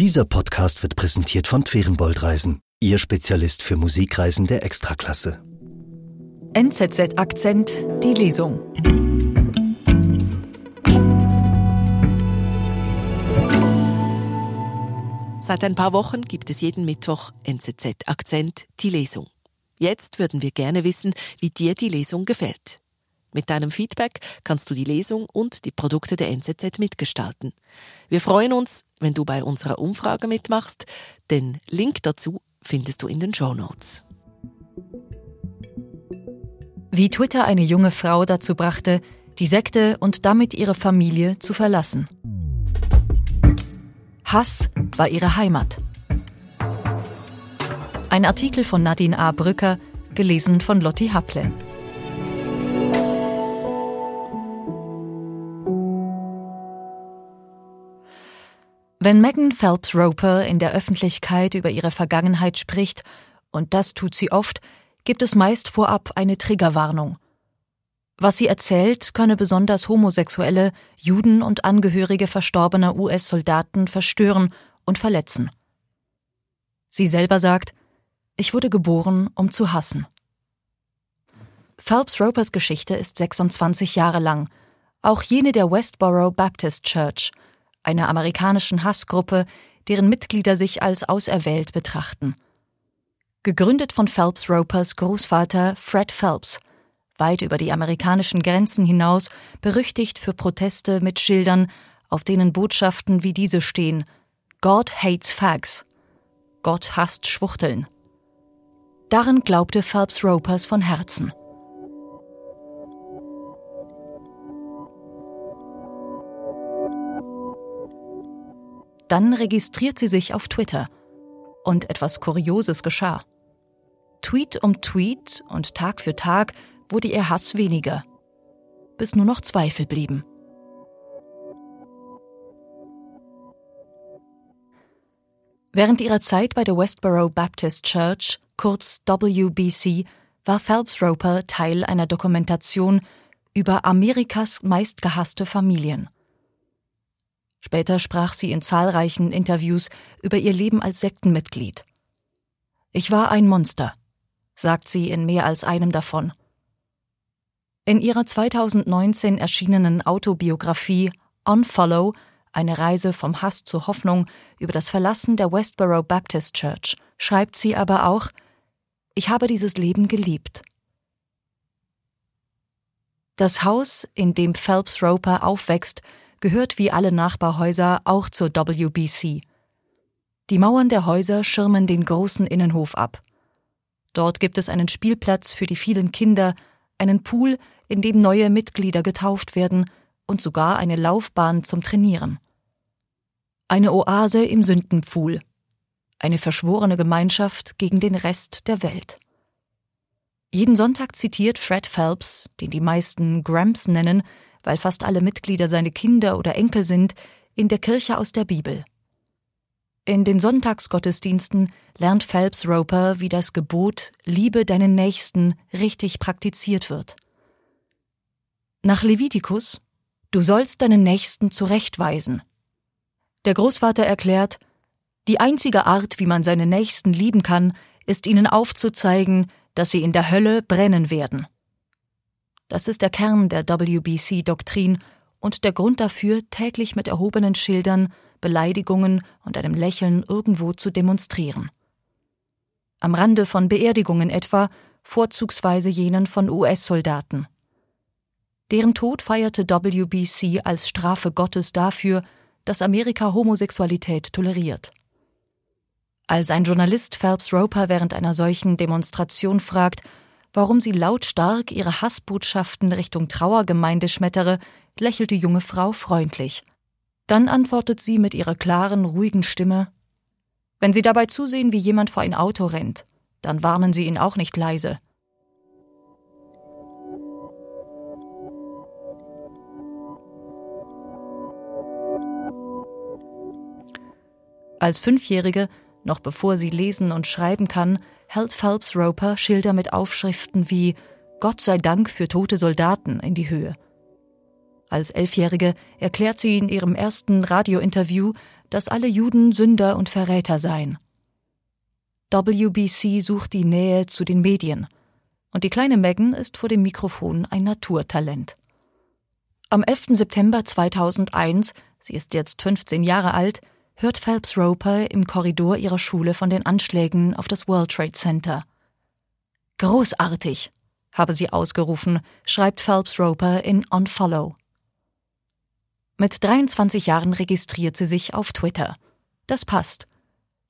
Dieser Podcast wird präsentiert von Twerenbold Reisen, Ihr Spezialist für Musikreisen der Extraklasse. NZZ Akzent, die Lesung. Seit ein paar Wochen gibt es jeden Mittwoch NZZ Akzent, die Lesung. Jetzt würden wir gerne wissen, wie dir die Lesung gefällt. Mit deinem Feedback kannst du die Lesung und die Produkte der NZZ mitgestalten. Wir freuen uns, wenn du bei unserer Umfrage mitmachst. Den Link dazu findest du in den Show Notes. Wie Twitter eine junge Frau dazu brachte, die Sekte und damit ihre Familie zu verlassen. Hass war ihre Heimat. Ein Artikel von Nadine A. Brücker, gelesen von Lotti Haple. Wenn Megan Phelps Roper in der Öffentlichkeit über ihre Vergangenheit spricht, und das tut sie oft, gibt es meist vorab eine Triggerwarnung. Was sie erzählt, könne besonders Homosexuelle, Juden und Angehörige verstorbener US-Soldaten verstören und verletzen. Sie selber sagt, ich wurde geboren, um zu hassen. Phelps Ropers Geschichte ist 26 Jahre lang, auch jene der Westboro Baptist Church – einer amerikanischen Hassgruppe, deren Mitglieder sich als auserwählt betrachten. Gegründet von Phelps Ropers Großvater Fred Phelps, weit über die amerikanischen Grenzen hinaus berüchtigt für Proteste mit Schildern, auf denen Botschaften wie diese stehen: God hates fags. Gott hasst Schwuchteln. Darin glaubte Phelps Ropers von Herzen. Dann registriert sie sich auf Twitter. Und etwas Kurioses geschah. Tweet um Tweet und Tag für Tag wurde ihr Hass weniger, bis nur noch Zweifel blieben. Während ihrer Zeit bei der Westboro Baptist Church, kurz WBC, war Phelps Roper Teil einer Dokumentation über Amerikas meistgehasste Familien. Später sprach sie in zahlreichen Interviews über ihr Leben als Sektenmitglied. Ich war ein Monster, sagt sie in mehr als einem davon. In ihrer 2019 erschienenen Autobiografie Unfollow, eine Reise vom Hass zur Hoffnung über das Verlassen der Westboro Baptist Church, schreibt sie aber auch, ich habe dieses Leben geliebt. Das Haus, in dem Phelps Roper aufwächst, gehört wie alle Nachbarhäuser auch zur WBC. Die Mauern der Häuser schirmen den großen Innenhof ab. Dort gibt es einen Spielplatz für die vielen Kinder, einen Pool, in dem neue Mitglieder getauft werden und sogar eine Laufbahn zum Trainieren. Eine Oase im Sündenpfuhl. Eine verschworene Gemeinschaft gegen den Rest der Welt. Jeden Sonntag zitiert Fred Phelps, den die meisten Gramps nennen, weil fast alle Mitglieder seine Kinder oder Enkel sind, in der Kirche aus der Bibel. In den Sonntagsgottesdiensten lernt Phelps Roper, wie das Gebot Liebe deinen Nächsten richtig praktiziert wird. Nach Levitikus Du sollst deinen Nächsten zurechtweisen. Der Großvater erklärt, die einzige Art, wie man seine Nächsten lieben kann, ist ihnen aufzuzeigen, dass sie in der Hölle brennen werden. Das ist der Kern der WBC-Doktrin und der Grund dafür, täglich mit erhobenen Schildern, Beleidigungen und einem Lächeln irgendwo zu demonstrieren. Am Rande von Beerdigungen etwa, vorzugsweise jenen von US-Soldaten. Deren Tod feierte WBC als Strafe Gottes dafür, dass Amerika Homosexualität toleriert. Als ein Journalist Phelps Roper während einer solchen Demonstration fragt, warum sie lautstark ihre Hassbotschaften Richtung Trauergemeinde schmettere, lächelt die junge Frau freundlich. Dann antwortet sie mit ihrer klaren, ruhigen Stimme Wenn Sie dabei zusehen, wie jemand vor ein Auto rennt, dann warnen Sie ihn auch nicht leise. Als Fünfjährige noch bevor sie lesen und schreiben kann, hält Phelps Roper Schilder mit Aufschriften wie Gott sei Dank für tote Soldaten in die Höhe. Als Elfjährige erklärt sie in ihrem ersten Radiointerview, dass alle Juden Sünder und Verräter seien. WBC sucht die Nähe zu den Medien. Und die kleine Megan ist vor dem Mikrofon ein Naturtalent. Am 11. September 2001, sie ist jetzt 15 Jahre alt, hört Phelps Roper im Korridor ihrer Schule von den Anschlägen auf das World Trade Center. Großartig, habe sie ausgerufen, schreibt Phelps Roper in On Follow. Mit 23 Jahren registriert sie sich auf Twitter. Das passt.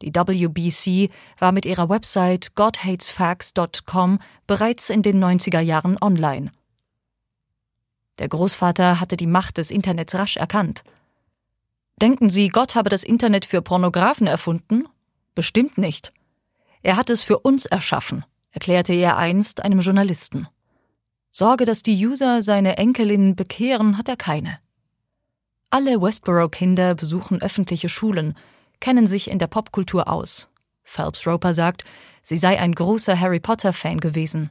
Die WBC war mit ihrer Website godhatesfacts.com bereits in den 90er Jahren online. Der Großvater hatte die Macht des Internets rasch erkannt. Denken Sie, Gott habe das Internet für Pornografen erfunden? Bestimmt nicht. Er hat es für uns erschaffen, erklärte er einst einem Journalisten. Sorge, dass die User seine Enkelinnen bekehren, hat er keine. Alle Westboro-Kinder besuchen öffentliche Schulen, kennen sich in der Popkultur aus. Phelps Roper sagt, sie sei ein großer Harry Potter-Fan gewesen.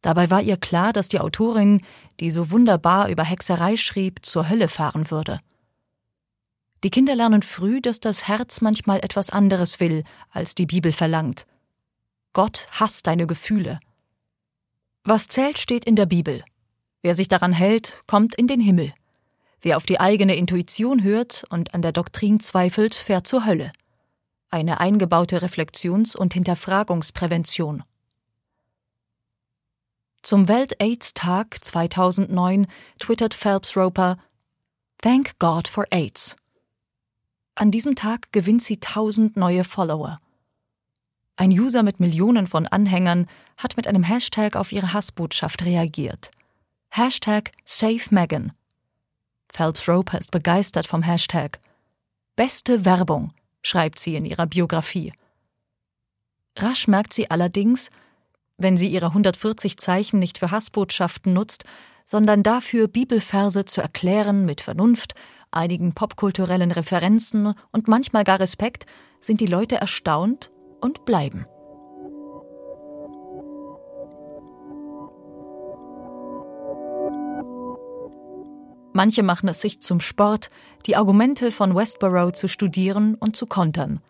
Dabei war ihr klar, dass die Autorin, die so wunderbar über Hexerei schrieb, zur Hölle fahren würde. Die Kinder lernen früh, dass das Herz manchmal etwas anderes will, als die Bibel verlangt. Gott hasst deine Gefühle. Was zählt, steht in der Bibel. Wer sich daran hält, kommt in den Himmel. Wer auf die eigene Intuition hört und an der Doktrin zweifelt, fährt zur Hölle. Eine eingebaute Reflexions- und Hinterfragungsprävention. Zum Welt-AIDS-Tag 2009 twittert Phelps Roper Thank God for AIDS. An diesem Tag gewinnt sie tausend neue Follower. Ein User mit Millionen von Anhängern hat mit einem Hashtag auf ihre Hassbotschaft reagiert. Hashtag SaveMegan. Phelps Roper ist begeistert vom Hashtag. Beste Werbung, schreibt sie in ihrer Biografie. Rasch merkt sie allerdings, wenn sie ihre 140 Zeichen nicht für Hassbotschaften nutzt, sondern dafür Bibelverse zu erklären mit Vernunft, einigen popkulturellen Referenzen und manchmal gar Respekt, sind die Leute erstaunt und bleiben. Manche machen es sich zum Sport, die Argumente von Westboro zu studieren und zu kontern.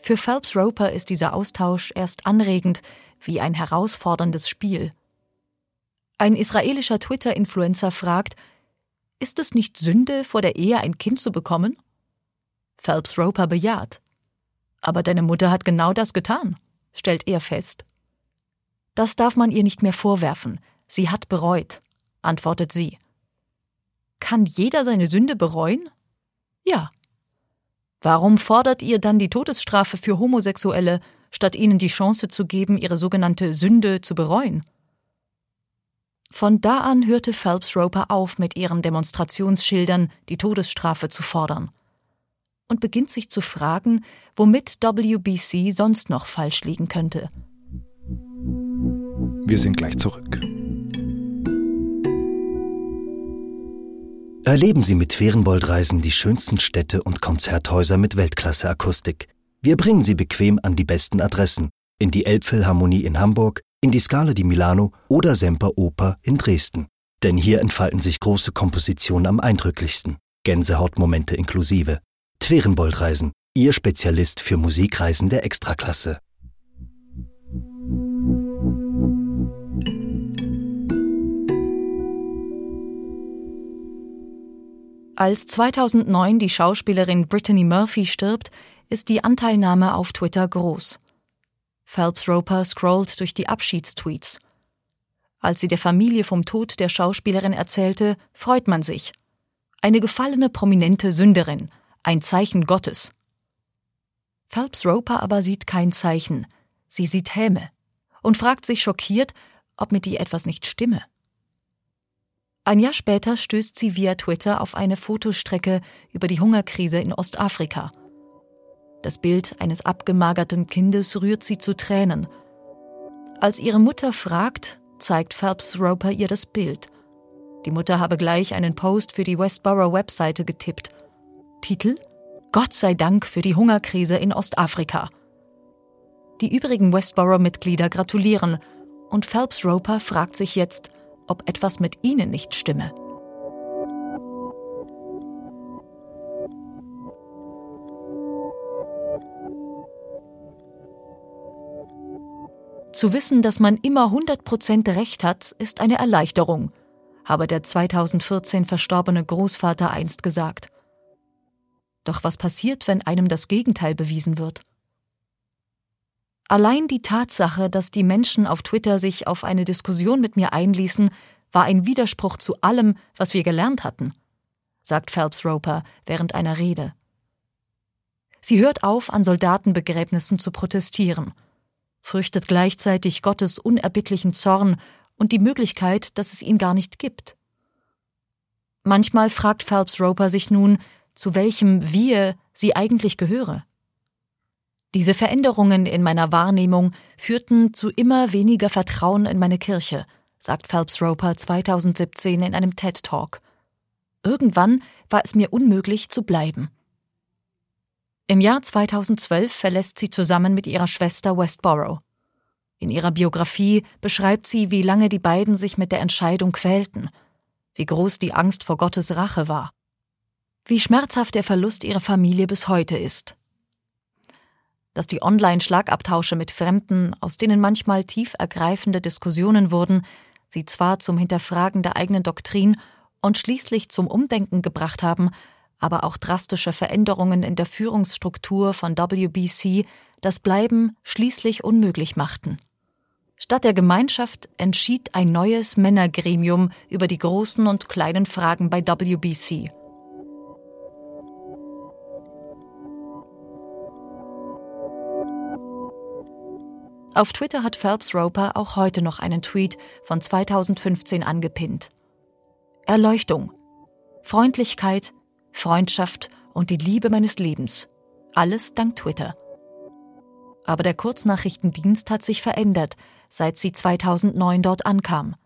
Für Phelps Roper ist dieser Austausch erst anregend wie ein herausforderndes Spiel. Ein israelischer Twitter-Influencer fragt, ist es nicht Sünde, vor der Ehe ein Kind zu bekommen? Phelps Roper bejaht. Aber deine Mutter hat genau das getan, stellt er fest. Das darf man ihr nicht mehr vorwerfen. Sie hat bereut, antwortet sie. Kann jeder seine Sünde bereuen? Ja. Warum fordert ihr dann die Todesstrafe für Homosexuelle, statt ihnen die Chance zu geben, ihre sogenannte Sünde zu bereuen? Von da an hörte Phelps Roper auf, mit ihren Demonstrationsschildern die Todesstrafe zu fordern und beginnt sich zu fragen, womit WBC sonst noch falsch liegen könnte. Wir sind gleich zurück. Erleben Sie mit Ferienboldreisen die schönsten Städte und Konzerthäuser mit Weltklasse-Akustik. Wir bringen Sie bequem an die besten Adressen. In die Elbphilharmonie in Hamburg, in die Scala di Milano oder Semper Oper in Dresden. Denn hier entfalten sich große Kompositionen am eindrücklichsten. Gänsehautmomente inklusive. Twerenboldreisen, Ihr Spezialist für Musikreisen der Extraklasse. Als 2009 die Schauspielerin Brittany Murphy stirbt, ist die Anteilnahme auf Twitter groß. Phelps Roper scrollt durch die Abschiedstweets. Als sie der Familie vom Tod der Schauspielerin erzählte, freut man sich. Eine gefallene prominente Sünderin, ein Zeichen Gottes. Phelps Roper aber sieht kein Zeichen, sie sieht Häme und fragt sich schockiert, ob mit ihr etwas nicht stimme. Ein Jahr später stößt sie via Twitter auf eine Fotostrecke über die Hungerkrise in Ostafrika. Das Bild eines abgemagerten Kindes rührt sie zu Tränen. Als ihre Mutter fragt, zeigt Phelps Roper ihr das Bild. Die Mutter habe gleich einen Post für die Westboro Webseite getippt. Titel Gott sei Dank für die Hungerkrise in Ostafrika. Die übrigen Westboro-Mitglieder gratulieren und Phelps Roper fragt sich jetzt, ob etwas mit ihnen nicht stimme. Zu wissen, dass man immer 100% Recht hat, ist eine Erleichterung, habe der 2014 verstorbene Großvater einst gesagt. Doch was passiert, wenn einem das Gegenteil bewiesen wird? Allein die Tatsache, dass die Menschen auf Twitter sich auf eine Diskussion mit mir einließen, war ein Widerspruch zu allem, was wir gelernt hatten, sagt Phelps Roper während einer Rede. Sie hört auf, an Soldatenbegräbnissen zu protestieren, fürchtet gleichzeitig Gottes unerbittlichen Zorn und die Möglichkeit, dass es ihn gar nicht gibt. Manchmal fragt Phelps Roper sich nun, zu welchem Wir sie eigentlich gehöre. Diese Veränderungen in meiner Wahrnehmung führten zu immer weniger Vertrauen in meine Kirche, sagt Phelps Roper 2017 in einem TED Talk. Irgendwann war es mir unmöglich zu bleiben. Im Jahr 2012 verlässt sie zusammen mit ihrer Schwester Westboro. In ihrer Biografie beschreibt sie, wie lange die beiden sich mit der Entscheidung quälten, wie groß die Angst vor Gottes Rache war, wie schmerzhaft der Verlust ihrer Familie bis heute ist. Dass die Online-Schlagabtausche mit Fremden, aus denen manchmal tief ergreifende Diskussionen wurden, sie zwar zum Hinterfragen der eigenen Doktrin und schließlich zum Umdenken gebracht haben, aber auch drastische Veränderungen in der Führungsstruktur von WBC das Bleiben schließlich unmöglich machten. Statt der Gemeinschaft entschied ein neues Männergremium über die großen und kleinen Fragen bei WBC. Auf Twitter hat Phelps Roper auch heute noch einen Tweet von 2015 angepinnt. Erleuchtung, Freundlichkeit, Freundschaft und die Liebe meines Lebens. Alles dank Twitter. Aber der Kurznachrichtendienst hat sich verändert, seit sie 2009 dort ankam.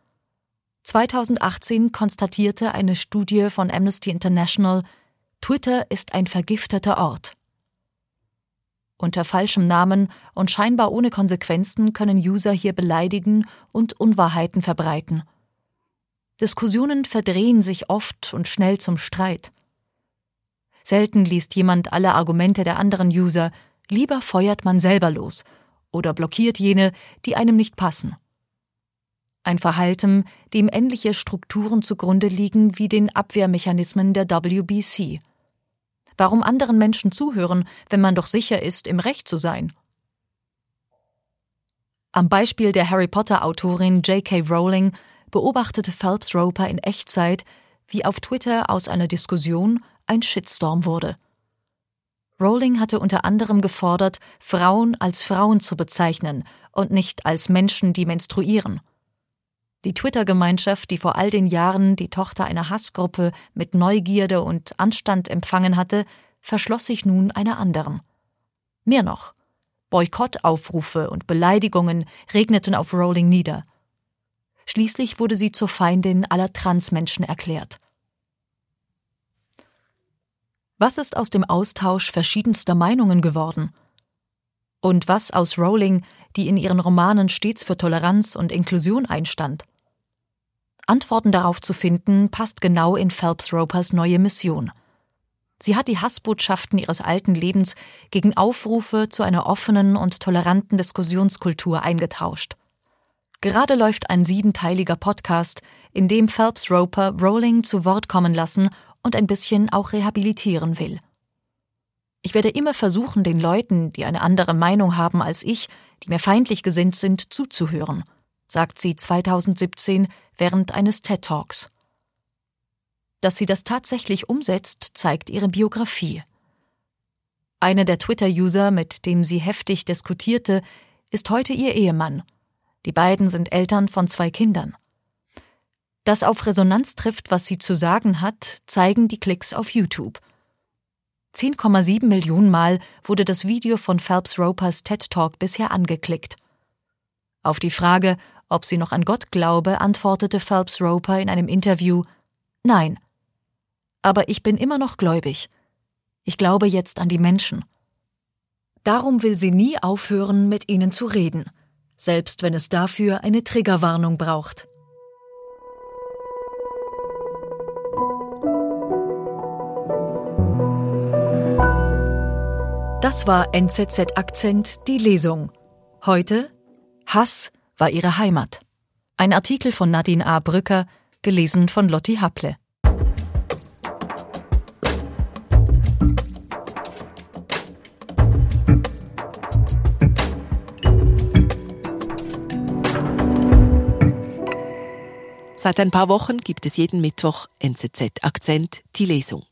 2018 konstatierte eine Studie von Amnesty International, Twitter ist ein vergifteter Ort. Unter falschem Namen und scheinbar ohne Konsequenzen können User hier beleidigen und Unwahrheiten verbreiten. Diskussionen verdrehen sich oft und schnell zum Streit. Selten liest jemand alle Argumente der anderen User, lieber feuert man selber los oder blockiert jene, die einem nicht passen. Ein Verhalten, dem ähnliche Strukturen zugrunde liegen wie den Abwehrmechanismen der WBC. Warum anderen Menschen zuhören, wenn man doch sicher ist, im Recht zu sein? Am Beispiel der Harry Potter Autorin J.K. Rowling beobachtete Phelps Roper in Echtzeit, wie auf Twitter aus einer Diskussion ein Shitstorm wurde. Rowling hatte unter anderem gefordert, Frauen als Frauen zu bezeichnen und nicht als Menschen, die menstruieren. Die Twitter-Gemeinschaft, die vor all den Jahren die Tochter einer Hassgruppe mit Neugierde und Anstand empfangen hatte, verschloss sich nun einer anderen. Mehr noch. Boykottaufrufe und Beleidigungen regneten auf Rowling nieder. Schließlich wurde sie zur Feindin aller Transmenschen erklärt. Was ist aus dem Austausch verschiedenster Meinungen geworden? Und was aus Rowling, die in ihren Romanen stets für Toleranz und Inklusion einstand? Antworten darauf zu finden, passt genau in Phelps Ropers neue Mission. Sie hat die Hassbotschaften ihres alten Lebens gegen Aufrufe zu einer offenen und toleranten Diskussionskultur eingetauscht. Gerade läuft ein siebenteiliger Podcast, in dem Phelps Roper Rowling zu Wort kommen lassen und ein bisschen auch rehabilitieren will. Ich werde immer versuchen, den Leuten, die eine andere Meinung haben als ich, die mir feindlich gesinnt sind, zuzuhören – sagt sie 2017 während eines TED Talks. Dass sie das tatsächlich umsetzt, zeigt ihre Biografie. Einer der Twitter-User, mit dem sie heftig diskutierte, ist heute ihr Ehemann. Die beiden sind Eltern von zwei Kindern. Dass auf Resonanz trifft, was sie zu sagen hat, zeigen die Klicks auf YouTube. 10,7 Millionen Mal wurde das Video von Phelps Ropers TED Talk bisher angeklickt. Auf die Frage, ob sie noch an Gott glaube, antwortete Phelps Roper in einem Interview Nein. Aber ich bin immer noch gläubig. Ich glaube jetzt an die Menschen. Darum will sie nie aufhören, mit ihnen zu reden, selbst wenn es dafür eine Triggerwarnung braucht. Das war NZZ Akzent, die Lesung. Heute Hass war ihre Heimat. Ein Artikel von Nadine A. Brücker, gelesen von Lotti Happle. Seit ein paar Wochen gibt es jeden Mittwoch NZZ Akzent die Lesung.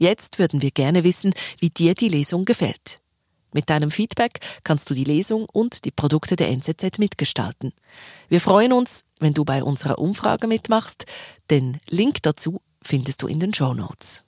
Jetzt würden wir gerne wissen, wie dir die Lesung gefällt. Mit deinem Feedback kannst du die Lesung und die Produkte der NZZ mitgestalten. Wir freuen uns, wenn du bei unserer Umfrage mitmachst. Den Link dazu findest du in den Show Notes.